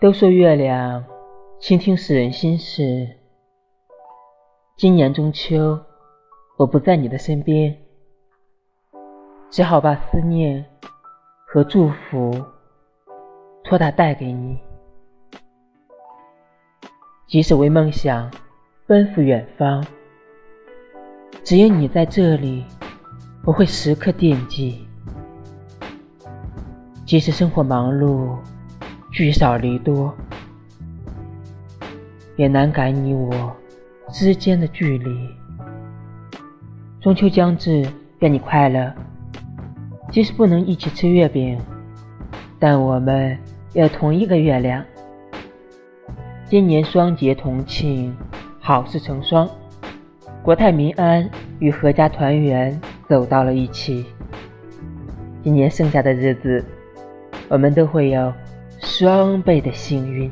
都说月亮倾听使人心事。今年中秋，我不在你的身边，只好把思念和祝福托它带给你。即使为梦想奔赴远方，只有你在这里，我会时刻惦记。即使生活忙碌，聚少离多，也难改你我。之间的距离。中秋将至，愿你快乐。即使不能一起吃月饼，但我们有同一个月亮。今年双节同庆，好事成双，国泰民安与阖家团圆走到了一起。今年剩下的日子，我们都会有双倍的幸运。